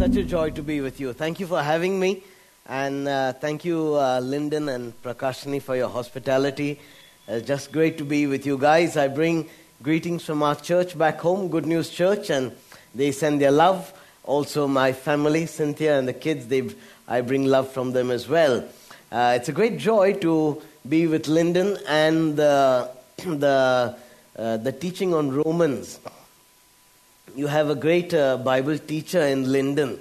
such a joy to be with you. Thank you for having me. And uh, thank you, uh, Lyndon and Prakashini, for your hospitality. Uh, just great to be with you guys. I bring greetings from our church back home, Good News Church, and they send their love. Also, my family, Cynthia and the kids, they, I bring love from them as well. Uh, it's a great joy to be with Lyndon and the, the, uh, the teaching on Romans you have a great uh, Bible teacher in Lyndon,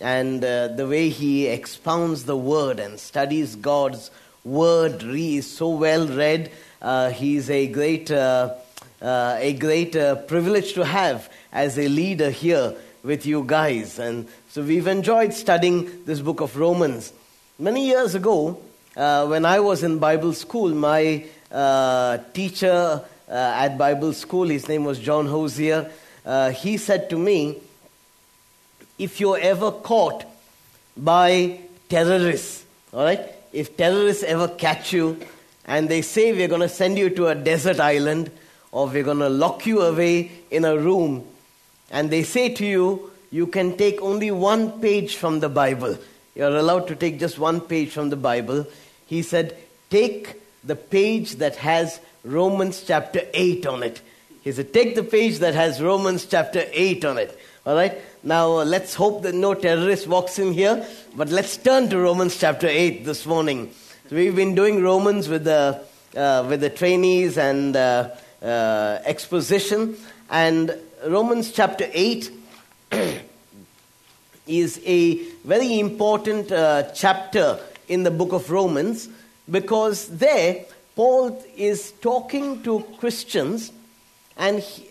and uh, the way he expounds the Word and studies God's Word he is so well read. Uh, he's a great, uh, uh, a great uh, privilege to have as a leader here with you guys. And so we've enjoyed studying this book of Romans. Many years ago, when I was in Bible school, my teacher at Bible school, his name was John Hosier uh, he said to me, if you're ever caught by terrorists, all right, if terrorists ever catch you and they say we're going to send you to a desert island or we're going to lock you away in a room, and they say to you, you can take only one page from the Bible. You're allowed to take just one page from the Bible. He said, take the page that has Romans chapter 8 on it. He said, take the page that has Romans chapter 8 on it. All right? Now, uh, let's hope that no terrorist walks in here, but let's turn to Romans chapter 8 this morning. So we've been doing Romans with the, uh, with the trainees and uh, uh exposition, and Romans chapter 8 is a very important uh, chapter in the book of Romans because there Paul is talking to Christians and he,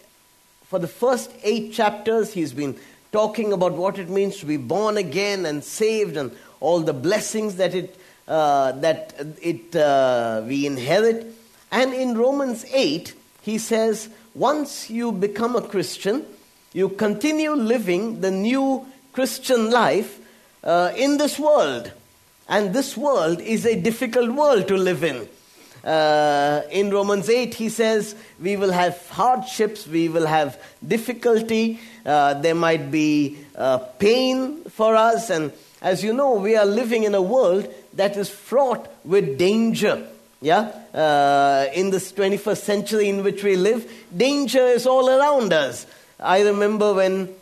for the first eight chapters, he's been talking about what it means to be born again and saved and all the blessings that it, uh, that it, uh, we inherit. And in Romans 8, he says, once you become a Christian, you continue living the new Christian life uh, in this world. And this world is a difficult world to live in. Uh, in Romans 8, he says, We will have hardships, we will have difficulty, uh, there might be uh, pain for us. And as you know, we are living in a world that is fraught with danger. Yeah? Uh, in this 21st century in which we live, danger is all around us. I remember when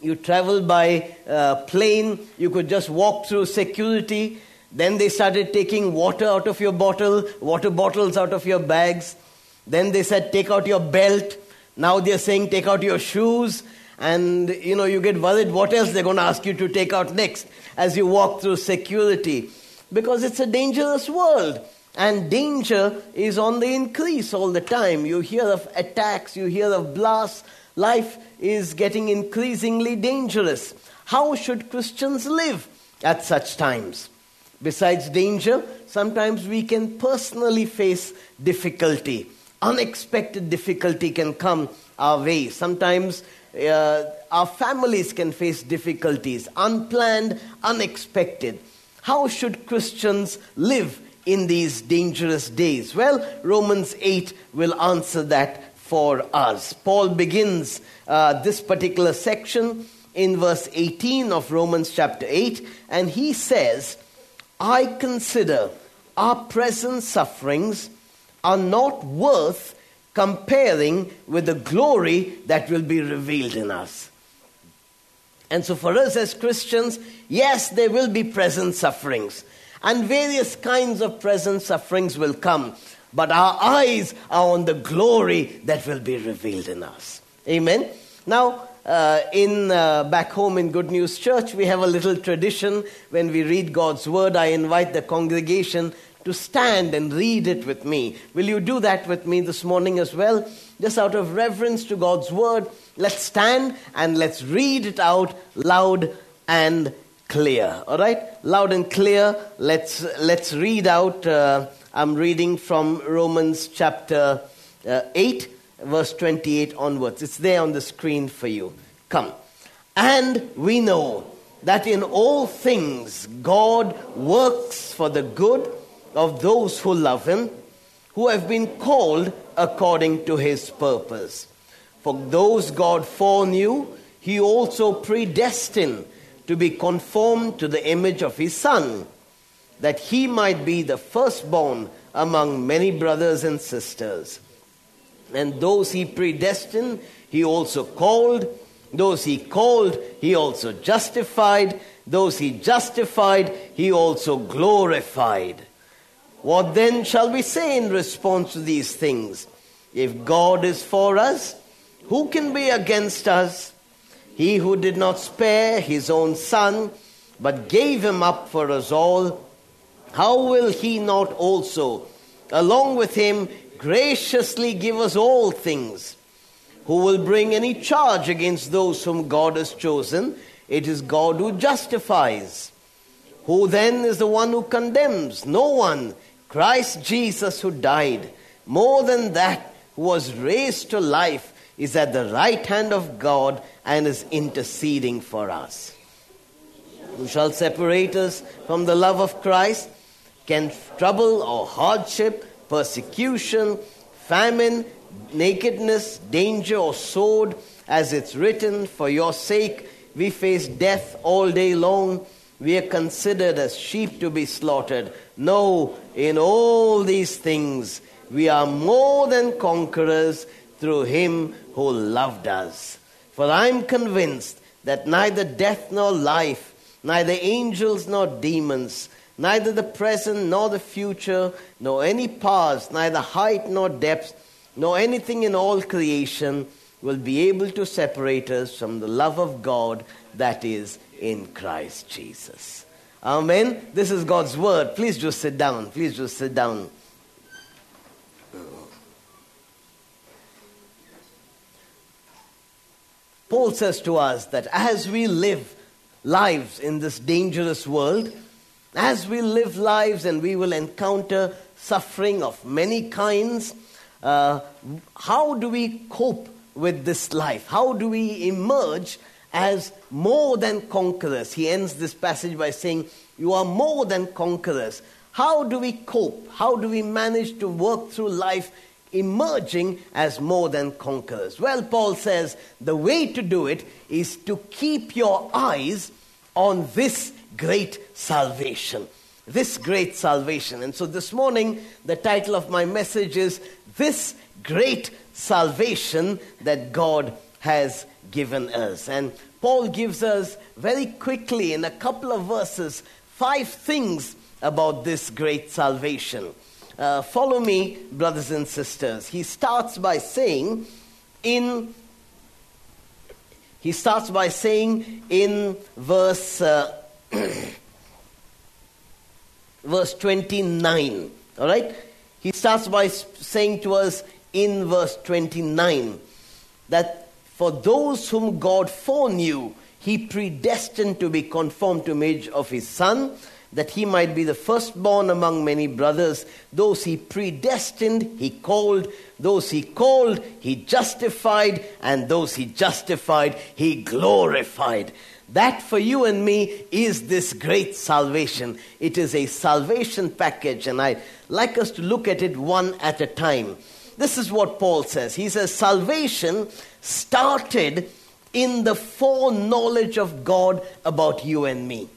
you traveled by uh, plane, you could just walk through security then they started taking water out of your bottle, water bottles out of your bags. Then they said, take out your belt. Now they're saying, take out your shoes. And, you know, you get worried what else they're going to ask you to take out next as you walk through security. Because it's a dangerous world. And danger is on the increase all the time. You hear of attacks, you hear of blasts. Life is getting increasingly dangerous. How should Christians live at such times? Besides danger, sometimes we can personally face difficulty. Unexpected difficulty can come our way. Sometimes uh, our families can face difficulties, unplanned, unexpected. How should Christians live in these dangerous days? Well, Romans 8 will answer that for us. Paul begins uh, this particular section in verse 18 of Romans chapter 8, and he says, I consider our present sufferings are not worth comparing with the glory that will be revealed in us. And so, for us as Christians, yes, there will be present sufferings, and various kinds of present sufferings will come, but our eyes are on the glory that will be revealed in us. Amen. Now, uh, in uh, back home in Good News Church, we have a little tradition when we read God's word. I invite the congregation to stand and read it with me. Will you do that with me this morning as well? Just out of reverence to God's word, let's stand and let's read it out loud and clear. All right, loud and clear. Let's let's read out. Uh, I'm reading from Romans chapter uh, eight verse 28 onwards. It's there on the screen for you. Come. And we know that in all things God works for the good of those who love Him, who have been called according to His purpose. For those God foreknew, he also predestined to be conformed to the image of his Son, that he might be the firstborn among many brothers and sisters. And those he predestined, he also called. Those he called, he also justified. Those he justified, he also glorified. What then shall we say in response to these things? If God is for us, who can be against us? He who did not spare his own son, but gave him up for us all, how will he not also, along with him, graciously give us all things? Who will bring any charge against those whom God has chosen? It is God who justifies. Who then is the one who condemns? No one. Christ Jesus, who died. More than that, who was raised to life, is at the right hand of God and is interceding for us. Who shall separate us from the love of Christ? Can trouble or hardship, persecution, famine, nakedness, danger, or sword, as it's written, for your sake we face death all day long. We are considered as sheep to be slaughtered. No, in all these things we are more than conquerors through him who loved us. For I am convinced that neither death nor life, neither angels nor demons, neither the present nor the future, nor any past, neither height nor depth, nor anything in all creation will be able to separate us from the love of God that is in Christ Jesus. Amen. This is God's word. Please just sit down. Please just sit down. Paul says to us that as we live lives in this dangerous world, as we live lives and we will encounter suffering of many kinds, uh, how do we cope with this life? How do we emerge as more than conquerors? He ends this passage by saying, You are more than conquerors. How do we cope? How do we manage to work through life emerging as more than conquerors? Well, Paul says the way to do it is to keep your eyes on this great salvation. This great salvation. And so this morning, the title of my message is This Great Salvation That God Has Given Us. And Paul gives us very quickly, in a couple of verses, five things about this great salvation. Uh, follow me, brothers and sisters. He starts by saying, in he starts by saying in verse uh, verse 29 all right he starts by saying to us in verse 29 that for those whom god foreknew he predestined to be conformed to image of his son that he might be the firstborn among many brothers. Those he predestined, he called. Those he called, he justified. And those he justified, he glorified. That for you and me is this great salvation. It is a salvation package, and I'd like us to look at it one at a time. This is what Paul says. He says, Salvation started in the foreknowledge of God about you and me.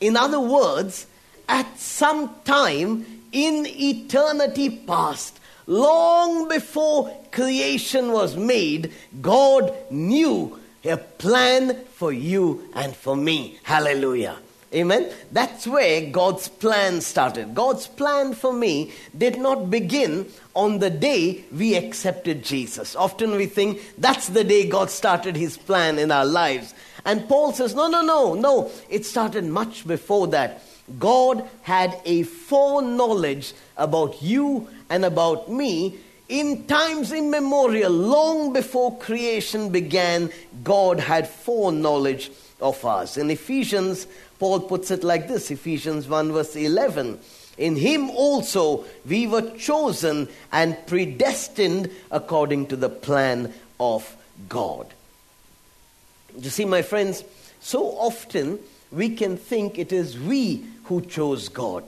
In other words, at some time in eternity past, long before creation was made, God knew a plan for you and for me. Hallelujah. Amen. That's where God's plan started. God's plan for me did not begin on the day we accepted Jesus. Often we think that's the day God started his plan in our lives. And Paul says, no, no, no, no. It started much before that. God had a foreknowledge about you and about me in times immemorial, long before creation began, God had foreknowledge of us. In Ephesians, Paul puts it like this Ephesians 1, verse 11. In him also we were chosen and predestined according to the plan of God. You see, my friends, so often we can think it is we who chose God.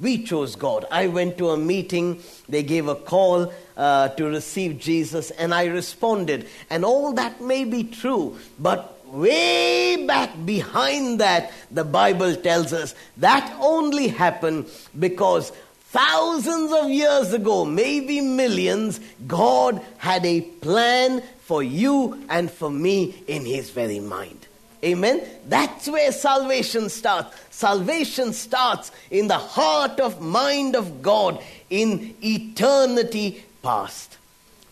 We chose God. I went to a meeting, they gave a call uh, to receive Jesus, and I responded. And all that may be true, but way back behind that, the Bible tells us that only happened because thousands of years ago, maybe millions, God had a plan for you and for me in His very mind. Amen. That's where salvation starts. Salvation starts in the heart of mind of God in eternity past.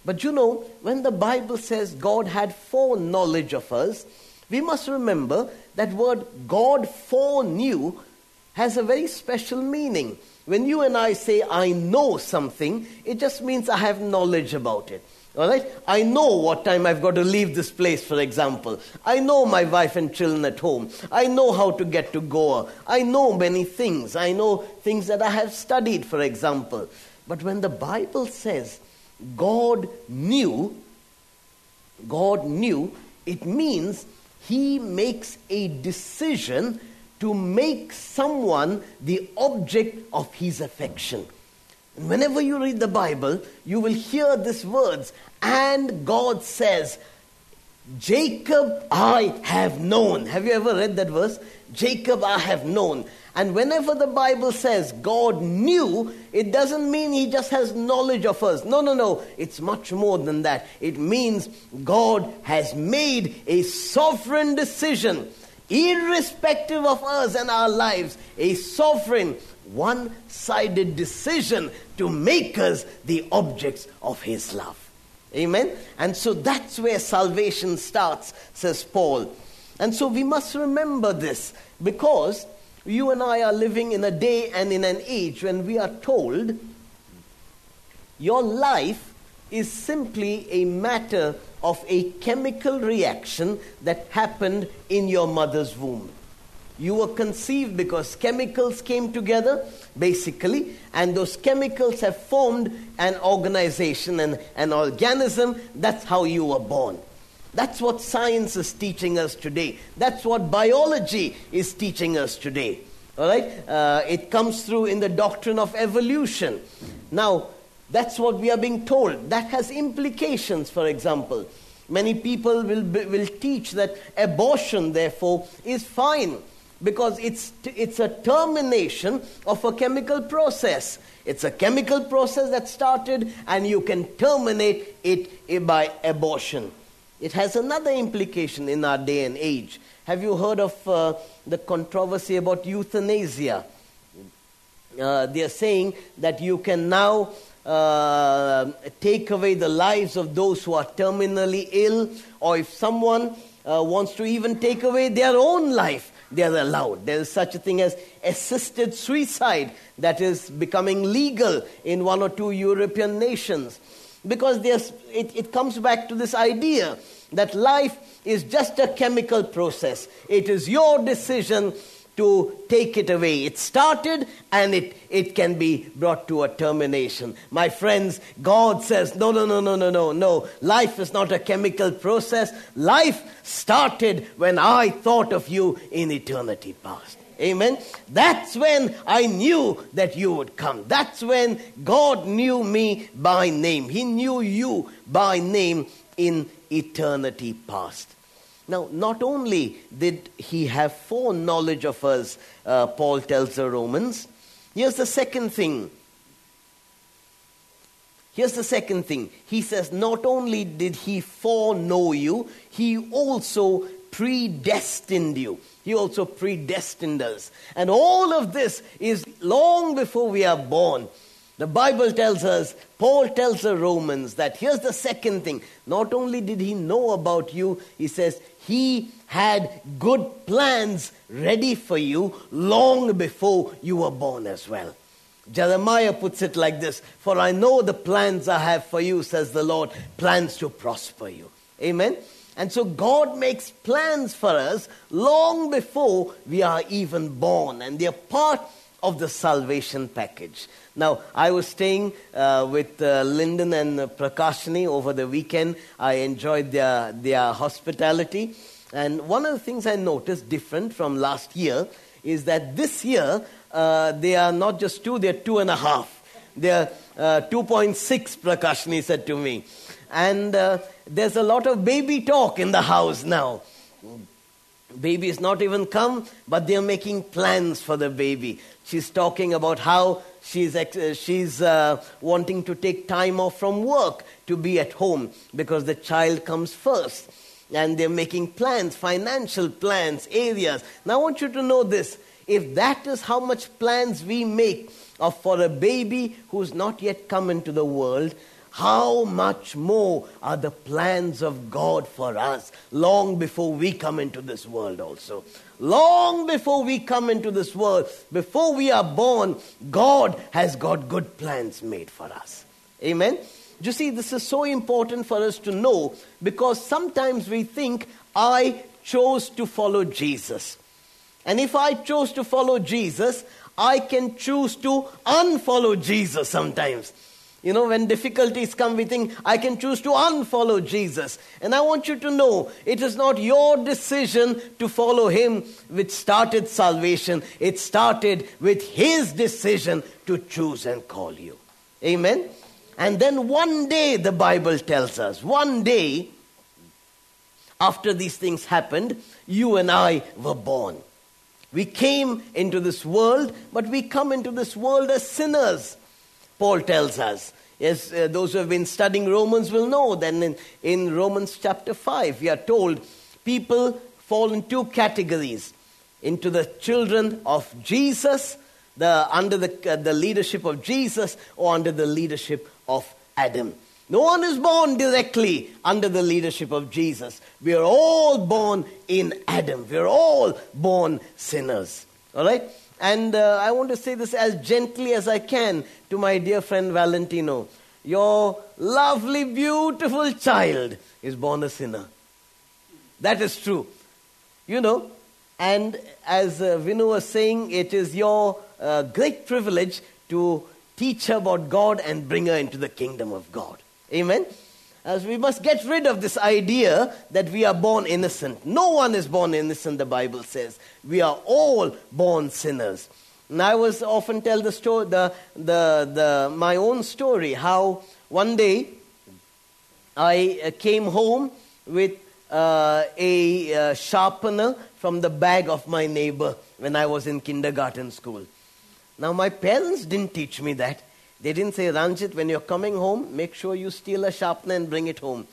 But you know, when the Bible says God had foreknowledge of us, we must remember that word God foreknew has a very special meaning. When you and I say, I know something, it just means I have knowledge about it. All right? I know what time I've got to leave this place, for example. I know my wife and children at home. I know how to get to Goa. I know many things. I know things that I have studied, for example. But when the Bible says God knew, God knew, it means He makes a decision to make someone the object of His affection. Whenever you read the Bible, you will hear these words. And God says, Jacob I have known. Have you ever read that verse? Jacob I have known. And whenever the Bible says God knew, it doesn't mean he just has knowledge of us. No, no, no. It's much more than that. It means God has made a sovereign decision, irrespective of us and our lives, a sovereign, one sided decision to make us the objects of His love. Amen? And so that's where salvation starts, says Paul. And so we must remember this because you and I are living in a day and in an age when we are told your life is simply a matter of a chemical reaction that happened in your mother's womb. You were conceived because chemicals came together, basically, and those chemicals have formed an organization and an organism. That's how you were born. That's what science is teaching us today. That's what biology is teaching us today. All right? Uh, it comes through in the doctrine of evolution. Now, that's what we are being told. That has implications, for example. Many people will, will teach that abortion, therefore, is fine because it's, it's a termination of a chemical process. It's a chemical process that started, and you can terminate it by abortion. It has another implication in our day and age. Have you heard of uh, the controversy about euthanasia? Uh, they are saying that you can now uh, take away the lives of those who are terminally ill, or if someone uh, wants to even take away their own life, they are allowed. There is such a thing as assisted suicide that is becoming legal in one or two European nations. Because it, it comes back to this idea that life is just a chemical process. It is your decision to take it away. It started and it, it can be brought to a termination. My friends, God says, no, no, no, no, no, no, no. Life is not a chemical process. Life started when I thought of you in eternity past. Amen. That's when I knew that you would come. That's when God knew me by name. He knew you by name in eternity past. Now, not only did he have foreknowledge of us, uh, Paul tells the Romans, here's the second thing. Here's the second thing. He says, not only did he foreknow you, he also predestined you. He also predestined us. And all of this is long before we are born. The Bible tells us, Paul tells the Romans that here's the second thing. Not only did he know about you, he says, he had good plans ready for you long before you were born as well. Jeremiah puts it like this For I know the plans I have for you, says the Lord, plans to prosper you. Amen? And so God makes plans for us long before we are even born, and they're part of the salvation package. Now, I was staying uh, with uh, Lyndon and uh, Prakashini over the weekend. I enjoyed their, their hospitality. And one of the things I noticed different from last year is that this year uh, they are not just two, they're two and a half. They're uh, 2.6, Prakashini said to me. And uh, there's a lot of baby talk in the house now. Baby is not even come, but they're making plans for the baby. She's talking about how she's, uh, she's uh, wanting to take time off from work to be at home because the child comes first. And they're making plans, financial plans, areas. Now I want you to know this. If that is how much plans we make of for a baby who's not yet come into the world, how much more are the plans of God for us long before we come into this world also? Long before we come into this world, before we are born, God has got good plans made for us. Amen? You see, this is so important for us to know because sometimes we think, I chose to follow Jesus. And if I chose to follow Jesus, I can choose to unfollow Jesus sometimes. You know, when difficulties come, we think, I can choose to unfollow Jesus. And I want you to know, it is not your decision to follow him which started salvation. It started with his decision to choose and call you. Amen? And then one day, the Bible tells us, one day, after these things happened, you and I were born. We came into this world, but we come into this world as sinners. Paul tells us. Yes, uh, those who have been studying Romans will know that in, in Romans chapter 5, we are told people fall in two categories into the children of Jesus, the, under the, uh, the leadership of Jesus, or under the leadership of Adam. No one is born directly under the leadership of Jesus. We are all born in Adam. We are all born sinners. All right? And uh, I want to say this as gently as I can to my dear friend Valentino. Your lovely, beautiful child is born a sinner. That is true. You know, and as uh, Vinu was saying, it is your uh, great privilege to teach her about God and bring her into the kingdom of God. Amen. As we must get rid of this idea that we are born innocent. No one is born innocent, the Bible says. We are all born sinners. And I was often tell the story, the, the, the, my own story, how one day I uh, came home with uh, a uh, sharpener from the bag of my neighbor when I was in kindergarten school. Now, my parents didn't teach me that. They didn't say, Ranjit, when you're coming home, make sure you steal a sharpener and bring it home.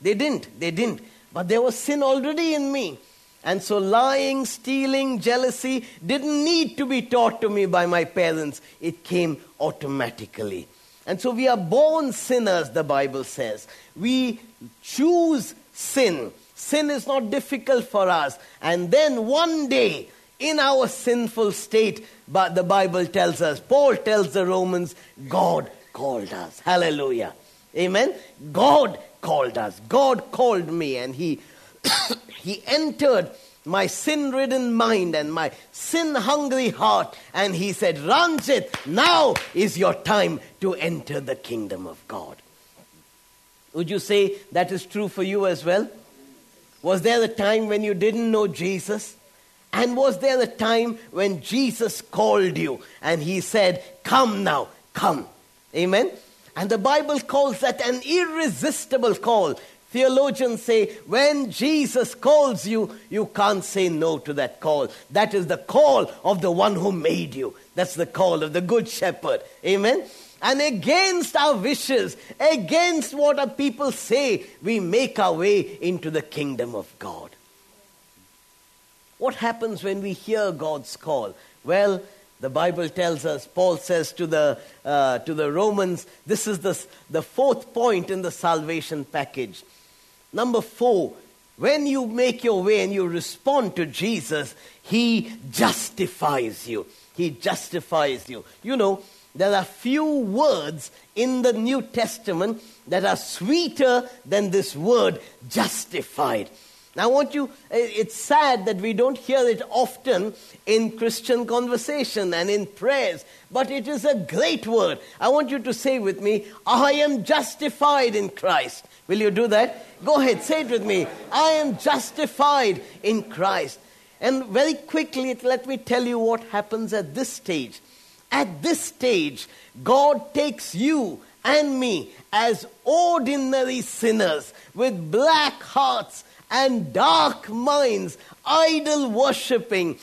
They didn't. They didn't. But there was sin already in me. And so lying, stealing, jealousy didn't need to be taught to me by my parents. It came automatically. And so we are born sinners, the Bible says. We choose sin. Sin is not difficult for us. And then one day, in our sinful state, but the Bible tells us, Paul tells the Romans, God called us. Hallelujah. Amen. God called us. God called me and he he entered my sin ridden mind and my sin hungry heart. And he said, Ranjit, now is your time to enter the kingdom of God. Would you say that is true for you as well? Was there a time when you didn't know Jesus? And was there a time when Jesus called you and he said, Come now, come? Amen? And the Bible calls that an irresistible call. Theologians say, when Jesus calls you, you can't say no to that call. That is the call of the one who made you. That's the call of the Good Shepherd. Amen? And against our wishes, against what our people say, we make our way into the kingdom of God. What happens when we hear God's call? Well, the Bible tells us, Paul says to the, uh, to the Romans, this is the, the fourth point in the salvation package. Number four, when you make your way and you respond to Jesus, He justifies you. He justifies you. You know, there are few words in the New Testament that are sweeter than this word justified. Now, I want you, eh, it's sad that we don't hear it often in Christian conversation and in prayers, but it is a great word. I want you to say with me, I am justified in Christ. Will you do that? Go ahead, say it with me. I am justified in Christ. And very quickly, let me tell you what happens at this stage. At this stage, God takes you and me as ordinary sinners with black hearts and dark minds, idol worshipping,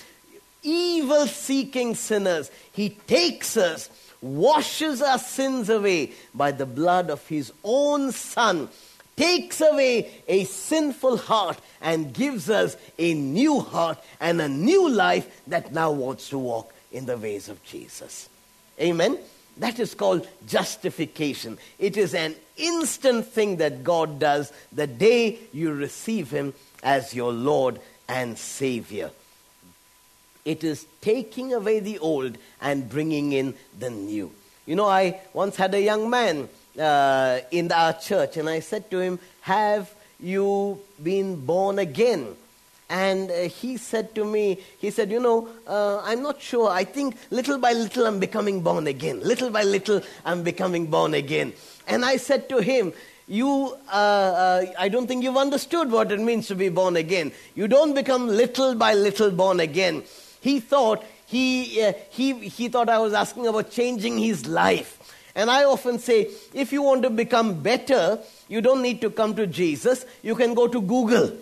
evil seeking sinners. He takes us, washes our sins away by the blood of His own Son, takes away a sinful heart, and gives us a new heart and a new life that now wants to walk in the ways of Jesus. Amen. That is called justification. It is an instant thing that God does the day you receive Him as your Lord and Savior. It is taking away the old and bringing in the new. You know, I once had a young man uh, in our church, and I said to him, Have you been born again? And uh, he said to me, he said, You know, uh, I'm not sure. I think little by little I'm becoming born again. Little by little I'm becoming born again. And I said to him, you, uh, uh, I don't think you've understood what it means to be born again. You don't become little by little born again. He thought he, uh, he, he thought I was asking about changing his life. And I often say, if you want to become better, you don't need to come to Jesus. You can go to Google.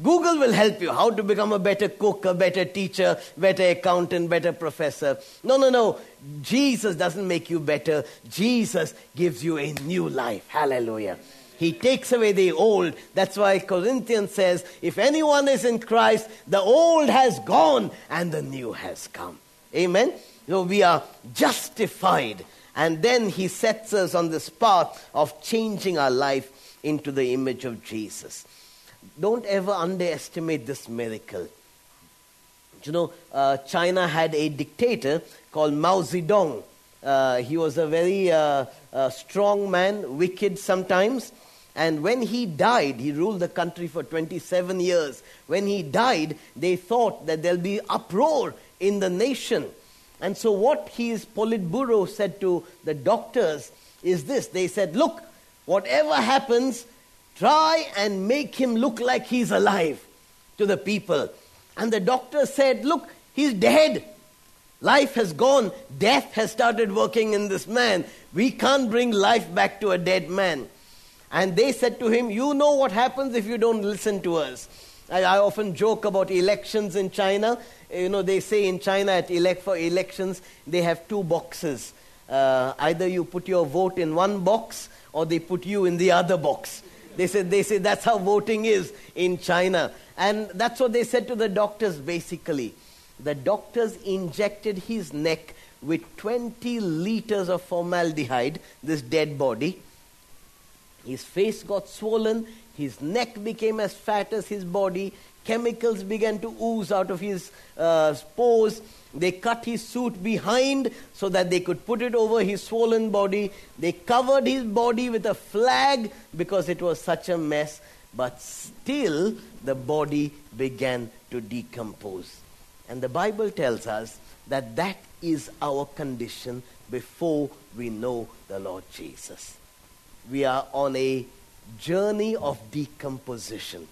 Google will help you how to become a better cook, a better teacher, better accountant, better professor. No, no, no. Jesus doesn't make you better. Jesus gives you a new life. Hallelujah. He takes away the old. That's why Corinthians says, if anyone is in Christ, the old has gone and the new has come. Amen. So we are justified. And then he sets us on this path of changing our life into the image of Jesus don't ever underestimate this miracle. You know, uh, China had a dictator called Mao Zedong. Uh, he was a very uh, uh, strong man, wicked sometimes. And when he died, he ruled the country for 27 years. When he died, they thought that there'll be uproar in the nation. And so, what his Politburo said to the doctors is this they said, Look, whatever happens, Try and make him look like he's alive to the people. And the doctor said, Look, he's dead. Life has gone. Death has started working in this man. We can't bring life back to a dead man. And they said to him, You know what happens if you don't listen to us. I, I often joke about elections in China. You know, they say in China at elect for elections, they have two boxes. Uh, either you put your vote in one box or they put you in the other box. They said, they say that's how voting is in China. And that's what they said to the doctors basically. The doctors injected his neck with 20 liters of formaldehyde, this dead body. His face got swollen, his neck became as fat as his body, chemicals began to ooze out of his uh, pores they cut his suit behind so that they could put it over his swollen body. They covered his body with a flag because it was such a mess. But still, the body began to decompose. And the Bible tells us that that is our condition before we know the Lord Jesus. We are on a journey of decomposition.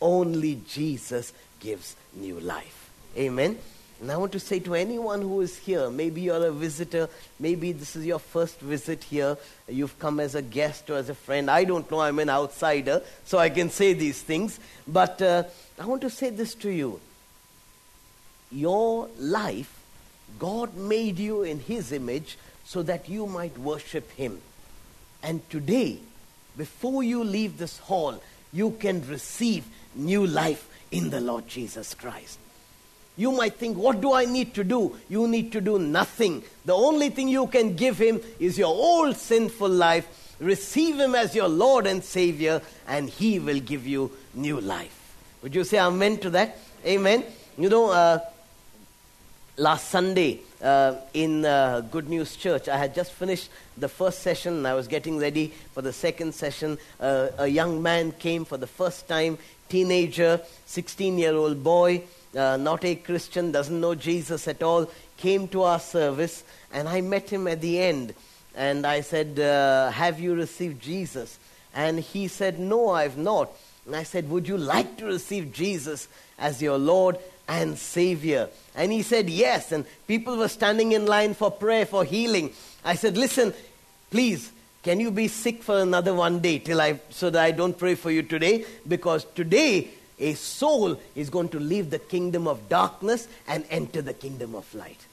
Only Jesus gives new life. Amen. And I want to say to anyone who is here, maybe you're a visitor, maybe this is your first visit here, you've come as a guest or as a friend. I don't know, I'm an outsider, so I can say these things. But uh, I want to say this to you Your life, God made you in His image so that you might worship Him. And today, before you leave this hall, you can receive new life in the Lord Jesus Christ. You might think, what do I need to do? You need to do nothing. The only thing you can give him is your old sinful life. Receive him as your Lord and Savior, and he will give you new life. Would you say amen to that? Amen. You know, uh, last Sunday uh, in uh, Good News Church, I had just finished the first session and I was getting ready for the second session. Uh, a young man came for the first time, teenager, 16 year old boy uh, not a Christian, doesn't know Jesus at all, came to our service, and I met him at the end. And I said, uh, Have you received Jesus? And he said, No, I've not. And I said, Would you like to receive Jesus as your Lord and Savior? And he said, Yes. And people were standing in line for prayer, for healing. I said, Listen, please, can you be sick for another one day till I, so that I don't pray for you today? Because today, a soul is going to leave the kingdom of darkness and enter the kingdom of light.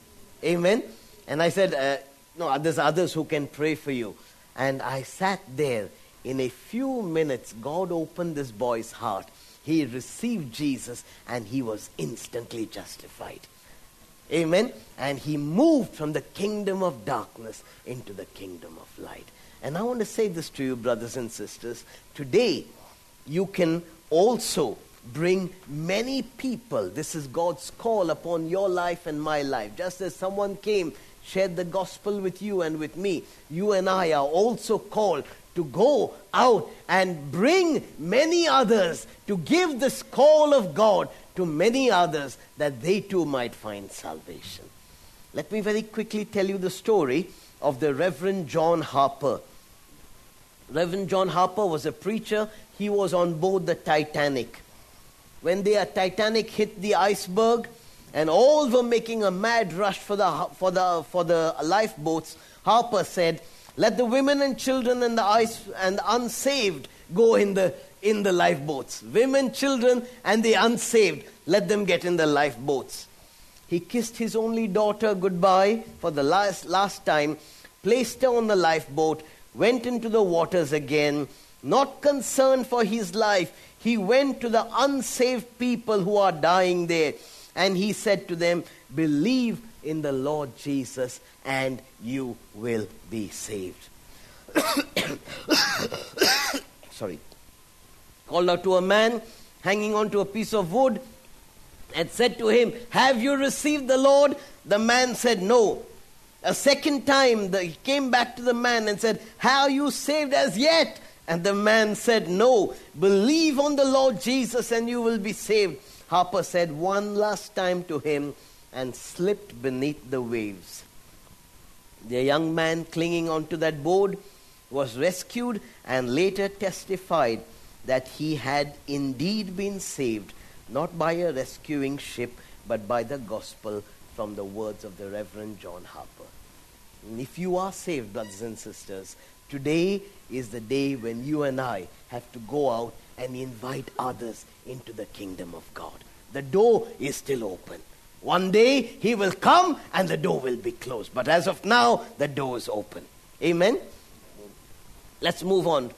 Amen. And I said, uh, No, there's others who can pray for you. And I sat there. In a few minutes, God opened this boy's heart. He received Jesus and he was instantly justified. Amen. And he moved from the kingdom of darkness into the kingdom of light. And I want to say this to you, brothers and sisters. Today, you can also bring many people. This is God's call upon your life and my life. Just as someone came, shared the gospel with you and with me, you and I are also called to go out and bring many others, to give this call of God to many others that they too might find salvation. Let me very quickly tell you the story of the Reverend John Harper. Reverend John Harper was a preacher. He was on board the Titanic. When the Titanic hit the iceberg and all were making a mad rush for the, for the, for the lifeboats, Harper said, Let the women and children and the ice and the unsaved go in the, in the lifeboats. Women, children, and the unsaved, let them get in the lifeboats. He kissed his only daughter goodbye for the last, last time, placed her on the lifeboat, went into the waters again. Not concerned for his life, he went to the unsaved people who are dying there and he said to them, Believe in the Lord Jesus and you will be saved. Sorry. Called out to a man hanging onto a piece of wood and said to him, Have you received the Lord? The man said, No. A second time, the, he came back to the man and said, Have you saved as yet? And the man said, No. Believe on the Lord Jesus and you will be saved. Harper said one last time to him and slipped beneath the waves. The young man clinging onto that board was rescued and later testified that he had indeed been saved, not by a rescuing ship, but by the gospel from the words of the Reverend John Harper. And if you are saved, brothers and sisters, today is the day when you and I have to go out and invite others into the kingdom of God. The door is still open. One day he will come and the door will be closed. But as of now, the door is open. Amen. Let's move on.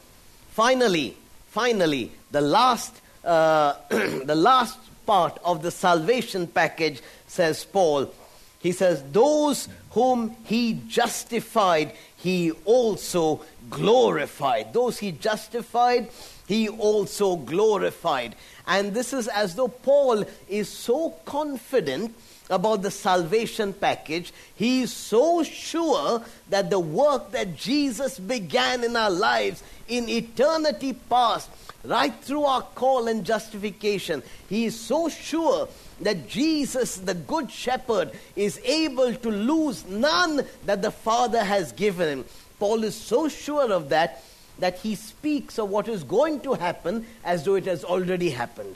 Finally, finally, the last, uh, the last part of the salvation package, says Paul. He says, Those whom he justified, he also glorified. Those he justified, he also glorified. And this is as though Paul is so confident about the salvation package. He is so sure that the work that Jesus began in our lives in eternity past, right through our call and justification, he is so sure that Jesus, the Good Shepherd, is able to lose none that the Father has given him. Paul is so sure of that that he speaks of what is going to happen as though it has already happened.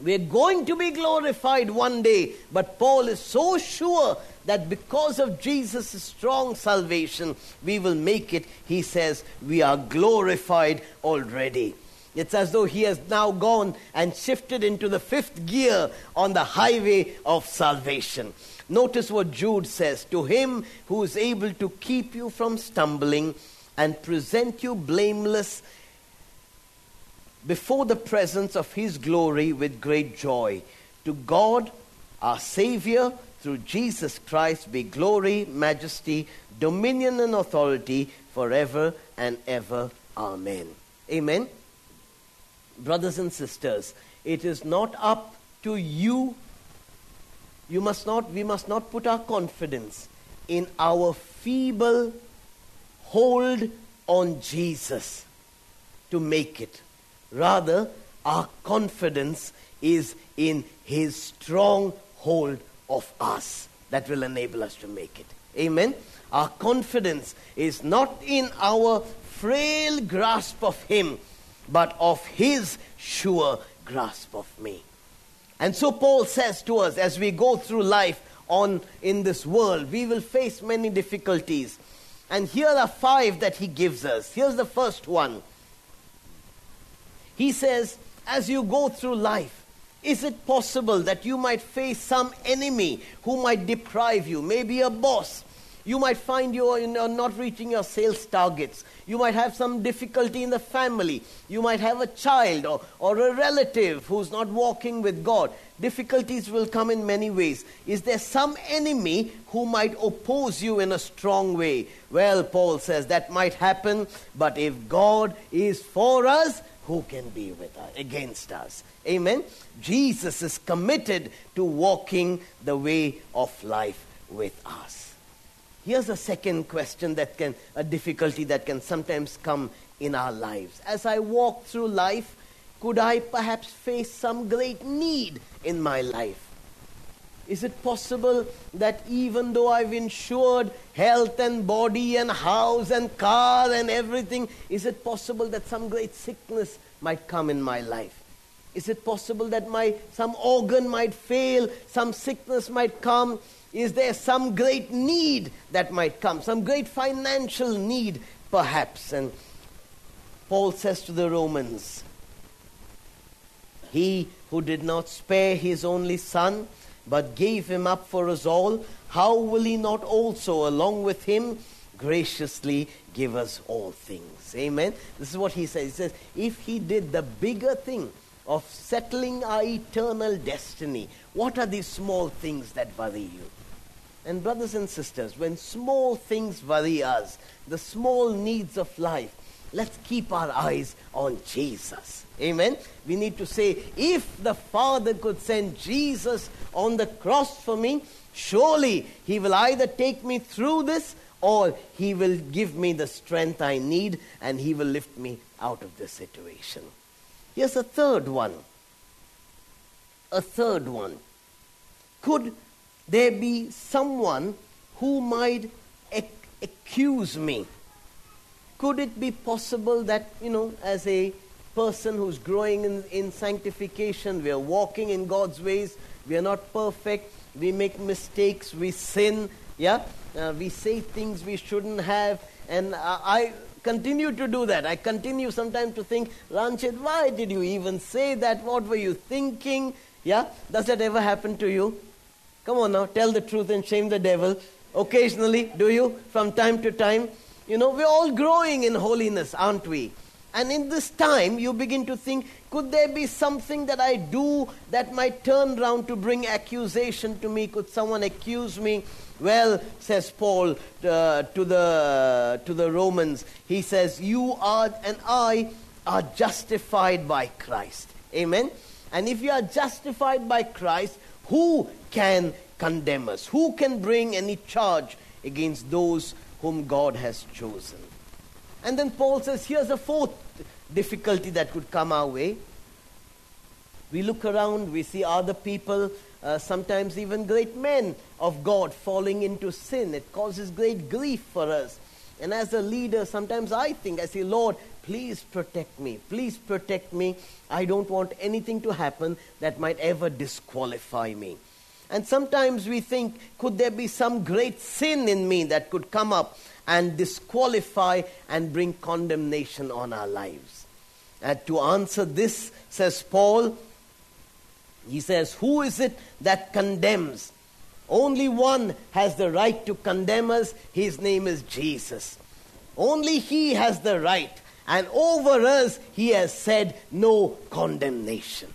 We're going to be glorified one day, but Paul is so sure that because of Jesus' strong salvation, we will make it. He says, We are glorified already. It's as though he has now gone and shifted into the fifth gear on the highway of salvation. Notice what Jude says To him who is able to keep you from stumbling and present you blameless before the presence of his glory with great joy. To God, our Savior, through Jesus Christ, be glory, majesty, dominion, and authority forever and ever. Amen. Amen. Brothers and sisters, it is not up to you. You must not, we must not put our confidence in our feeble hold on Jesus to make it. Rather, our confidence is in His strong hold of us that will enable us to make it. Amen. Our confidence is not in our frail grasp of Him, but of His sure grasp of me. And so Paul says to us as we go through life on in this world, we will face many difficulties. And here are five that he gives us. Here's the first one. He says, as you go through life, is it possible that you might face some enemy who might deprive you? Maybe a boss, you might find you are uh, not reaching your sales targets. You might have some difficulty in the family. You might have a child or, or a relative who's not walking with God. Difficulties will come in many ways. Is there some enemy who might oppose you in a strong way? Well, Paul says that might happen, but if God is for us, who can be with us against us amen jesus is committed to walking the way of life with us Here's a second question that can, a difficulty that can sometimes come in our lives. As I walk through life, could I perhaps face some great need in my life? Is it possible that even though I've insured health and body and house and car and everything, is it possible that some great sickness might come in my life? Is it possible that my some organ might fail, some sickness might come? Is there some great need that might come? Some great financial need, perhaps? And Paul says to the Romans, He who did not spare his only son, but gave him up for us all, how will he not also, along with him, graciously give us all things? Amen. This is what he says. He says, if he did the bigger thing of settling our eternal destiny, what are these small things that worry you? And, brothers and sisters, when small things worry us, the small needs of life, let's keep our eyes on Jesus. Amen. We need to say, if the Father could send Jesus on the cross for me, surely He will either take me through this or He will give me the strength I need and He will lift me out of this situation. Here's a third one. A third one. Could there be someone who might ac- accuse me? Could it be possible that, you know, as a person who's growing in, in sanctification, we are walking in God's ways, we are not perfect, we make mistakes, we sin, yeah? Uh, we say things we shouldn't have, and uh, I continue to do that. I continue sometimes to think, Ranjit, why did you even say that? What were you thinking? Yeah? Does that ever happen to you? Come on now, tell the truth and shame the devil. Occasionally, do you? From time to time. You know, we're all growing in holiness, aren't we? And in this time, you begin to think, could there be something that I do that might turn round to bring accusation to me? Could someone accuse me? Well, says Paul uh, to, the, to the Romans, he says, You are and I are justified by Christ. Amen? And if you are justified by Christ, who can condemn us? Who can bring any charge against those whom God has chosen? And then Paul says, here's a fourth difficulty that could come our way. We look around, we see other people, uh, sometimes even great men of God falling into sin. It causes great grief for us. And as a leader, sometimes I think, I say, Lord, please protect me. Please protect me. I don't want anything to happen that might ever disqualify me. And sometimes we think, could there be some great sin in me that could come up and disqualify and bring condemnation on our lives? And to answer this, says Paul, he says, Who is it that condemns? Only one has the right to condemn us. His name is Jesus. Only He has the right. And over us, He has said, No condemnation.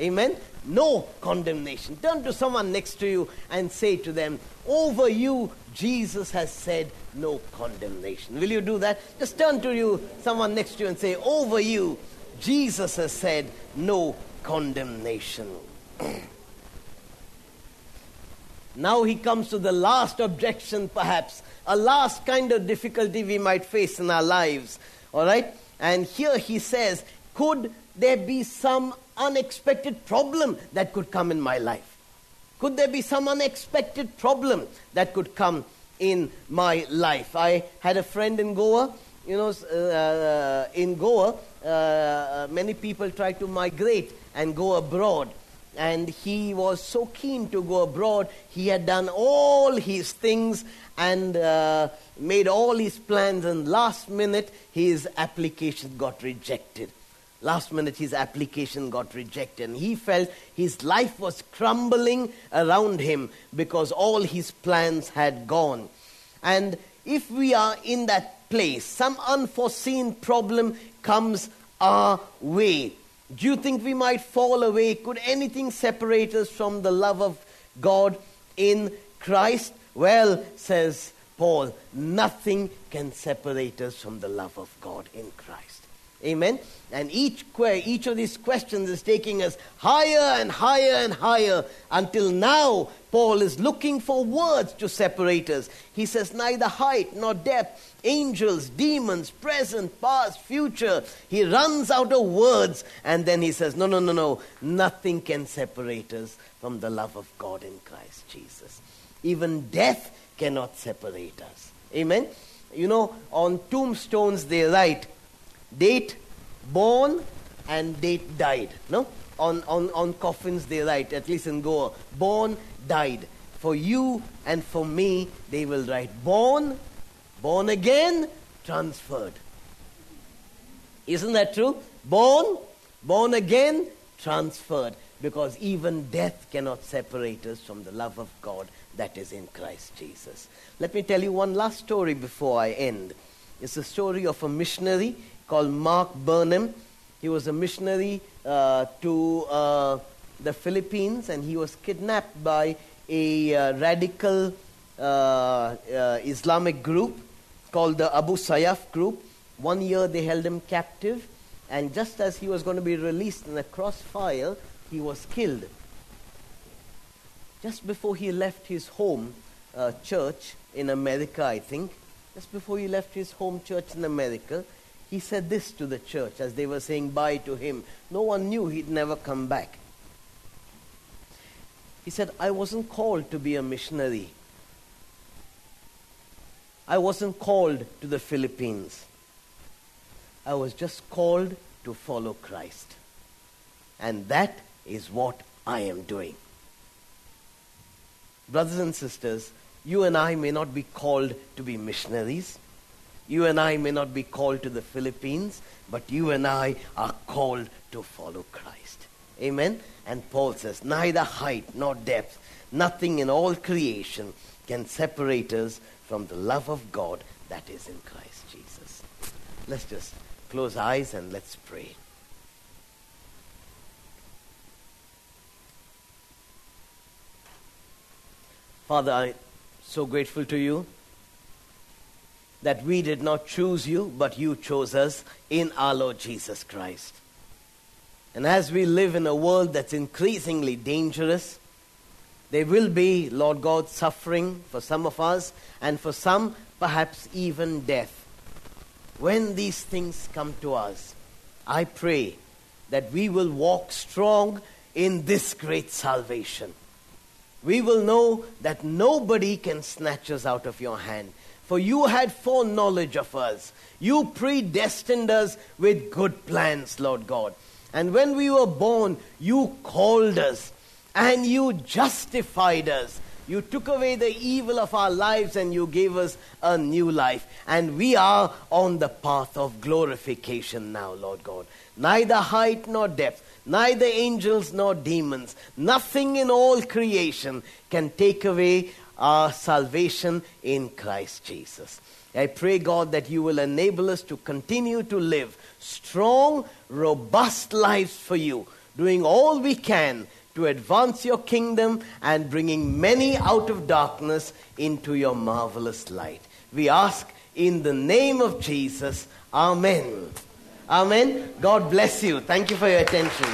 Amen? No condemnation. Turn to someone next to you and say to them, Over you, Jesus has said no condemnation. Will you do that? Just turn to you, someone next to you, and say, Over you, Jesus has said no condemnation. now he comes to the last objection, perhaps, a last kind of difficulty we might face in our lives. All right? And here he says, Could there be some unexpected problem that could come in my life? Could there be some unexpected problem that could come in my life? I had a friend in Goa. You know, uh, in Goa, uh, many people try to migrate and go abroad. and he was so keen to go abroad. He had done all his things and uh, made all his plans, and last minute his application got rejected. Last minute his application got rejected, and he felt his life was crumbling around him because all his plans had gone. And if we are in that place, some unforeseen problem comes our way. Do you think we might fall away? Could anything separate us from the love of God in Christ? Well, says Paul, nothing can separate us from the love of God in Christ. Amen. And each, each of these questions is taking us higher and higher and higher until now Paul is looking for words to separate us. He says, neither height nor depth, angels, demons, present, past, future. He runs out of words and then he says, no, no, no, no. Nothing can separate us from the love of God in Christ Jesus. Even death cannot separate us. Amen. You know, on tombstones they write date born and date died. No? On, on, on coffins they write, at least in Goa, born, died. For you and for me, they will write born, born again, transferred. Isn't that true? Born, born again, transferred. Because even death cannot separate us from the love of God that is in Christ Jesus. Let me tell you one last story before I end. It's the story of a missionary called Mark Burnham. He was a missionary uh, to uh, the Philippines and he was kidnapped by a uh, radical uh, uh, Islamic group called the Abu Sayyaf group. One year they held him captive, and just as he was going to be released in a crossfire, he was killed. Just before he left his home uh, church in America, I think, just before he left his home church in America, he said this to the church as they were saying bye to him. No one knew he'd never come back. He said, I wasn't called to be a missionary. I wasn't called to the Philippines. I was just called to follow Christ. And that is what I am doing. Brothers and sisters, you and I may not be called to be missionaries. You and I may not be called to the Philippines, but you and I are called to follow Christ. Amen? And Paul says, neither height nor depth, nothing in all creation can separate us from the love of God that is in Christ Jesus. Let's just close eyes and let's pray. Father, I'm so grateful to you that we did not choose you, but you chose us in our Lord Jesus Christ. And as we live in a world that's increasingly dangerous, there will be, Lord God, suffering for some of us, and for some, perhaps even death. When these things come to us, I pray that we will walk strong in this great salvation. We will know that nobody can snatch us out of your hand for you had foreknowledge of us. You predestined us with good plans, Lord God. And when we were born, you called us and you justified us. You took away the evil of our lives and you gave us a new life. And we are on the path of glorification now, Lord God. Neither height nor depth, neither angels nor demons, nothing in all creation can take away our salvation in Christ Jesus. I pray, God, that you will enable us to continue to live strong, robust lives for you, doing all we can to advance your kingdom and bringing many out of darkness into your marvelous light. We ask in the name of Jesus. Amen. Amen. God bless you. Thank you for your attention.